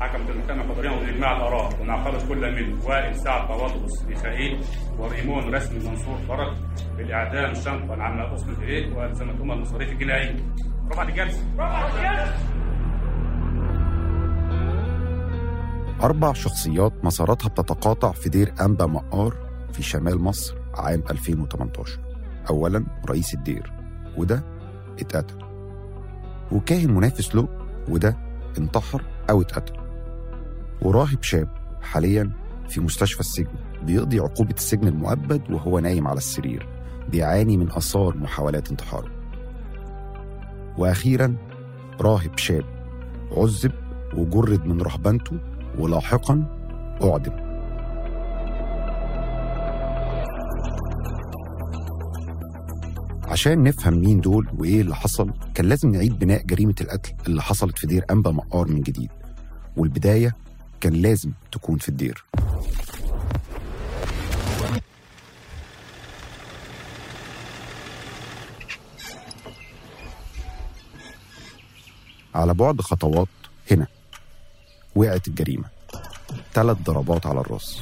حكمت المحكمة القضائية وبإجماع الآراء. ونعترض كل من وائل سعد طواطرس ميخائيل وريمون رسمي منصور فرج. بالإعدام شنقا عما أصبت إليه وألزمتهما المصاريف الجنائية. رفع الجلسة. رفع الجلسة. أربع شخصيات مساراتها بتتقاطع في دير أنبا مقار في شمال مصر عام 2018 أولا رئيس الدير وده اتقتل. وكاهن منافس له وده انتحر أو اتقتل. وراهب شاب حاليا في مستشفى السجن بيقضي عقوبة السجن المؤبد وهو نايم على السرير بيعاني من آثار محاولات انتحاره. وأخيرا راهب شاب عذب وجرد من رهبنته ولاحقا أعدم. عشان نفهم مين دول وإيه اللي حصل كان لازم نعيد بناء جريمة القتل اللي حصلت في دير أنبا مقار من جديد. والبداية كان لازم تكون في الدير. على بعد خطوات هنا. وقعت الجريمة. ثلاث ضربات على الراس.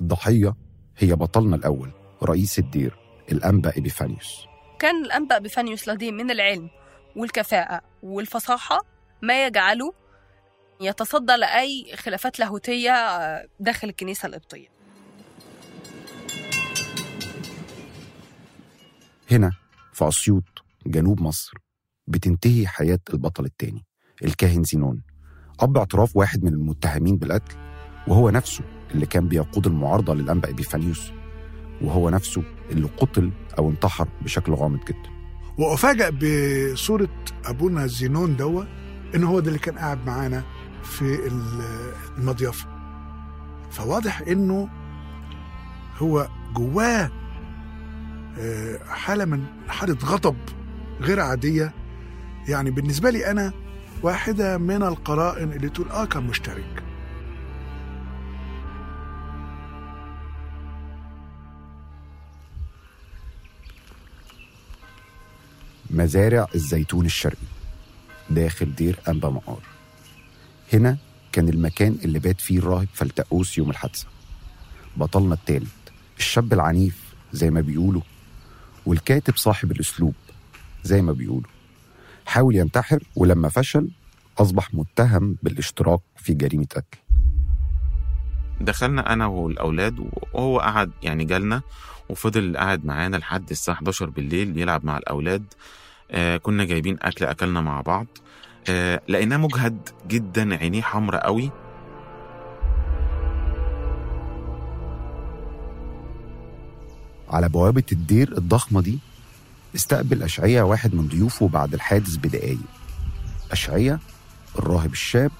الضحية هي بطلنا الأول رئيس الدير الأنبا إبيفانيوس كان الأنبأ بفانيوس لديه من العلم والكفاءة والفصاحة ما يجعله يتصدى لأي خلافات لاهوتية داخل الكنيسة القبطية. هنا في أسيوط جنوب مصر بتنتهي حياة البطل التاني الكاهن زينون. أب اعتراف واحد من المتهمين بالقتل وهو نفسه اللي كان بيقود المعارضة للأنبأ إبيفانيوس وهو نفسه اللي قتل أو انتحر بشكل غامض جدا. وأفاجأ بصورة أبونا زينون دوا إن هو ده اللي كان قاعد معانا في المضيافة. فواضح إنه هو جواه آه، حالة من حالة غضب غير عادية. يعني بالنسبة لي أنا واحدة من القرائن اللي تقول آه كان مشترك. مزارع الزيتون الشرقي داخل دير أنبا مقار. هنا كان المكان اللي بات فيه الراهب فلتقوس يوم الحادثة. بطلنا التالت الشاب العنيف زي ما بيقولوا والكاتب صاحب الأسلوب زي ما بيقولوا. حاول ينتحر ولما فشل أصبح متهم بالاشتراك في جريمة قتل. دخلنا أنا والأولاد وهو قعد يعني جالنا وفضل قاعد معانا لحد الساعة 11 بالليل يلعب مع الأولاد. آه كنا جايبين أكل أكلنا مع بعض. آه لقيناه مجهد جدا عينيه حمراء قوي. على بوابة الدير الضخمة دي استقبل أشعية واحد من ضيوفه بعد الحادث بدقايق. أشعية الراهب الشاب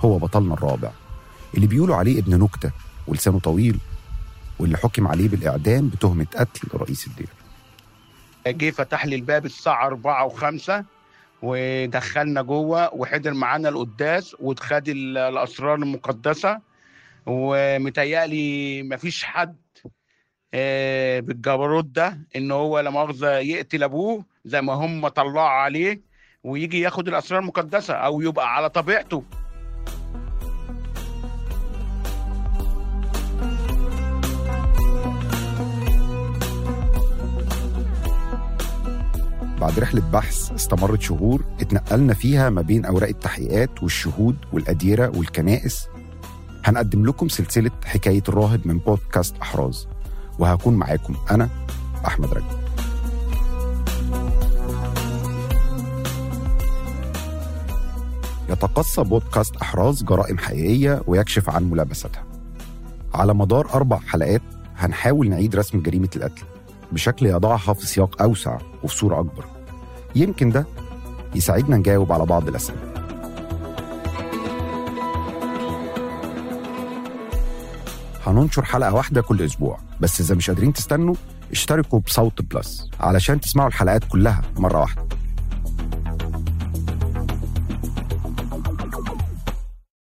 هو بطلنا الرابع. اللي بيقولوا عليه ابن نكتة ولسانه طويل واللي حكم عليه بالإعدام بتهمة قتل رئيس الدير. جه فتح لي الباب الساعة أربعة وخمسة ودخلنا جوه وحضر معانا القداس وخد ال- الأسرار المقدسة ومتهيألي مفيش حد آه، بالجبروت ده إن هو لا مؤاخذة يقتل أبوه زي ما هم طلعوا عليه ويجي ياخد الأسرار المقدسة أو يبقى على طبيعته. بعد رحلة بحث استمرت شهور اتنقلنا فيها ما بين أوراق التحقيقات والشهود والأديرة والكنائس. هنقدم لكم سلسلة حكاية الراهب من بودكاست أحراز. وهكون معاكم أنا أحمد رجب. يتقصى بودكاست أحراز جرائم حقيقية ويكشف عن ملابستها على مدار أربع حلقات هنحاول نعيد رسم جريمة القتل بشكل يضعها في سياق أوسع وفي صورة أكبر. يمكن ده يساعدنا نجاوب على بعض الأسئلة. هننشر حلقة واحدة كل أسبوع بس إذا مش قادرين تستنوا اشتركوا بصوت بلس علشان تسمعوا الحلقات كلها مرة واحدة.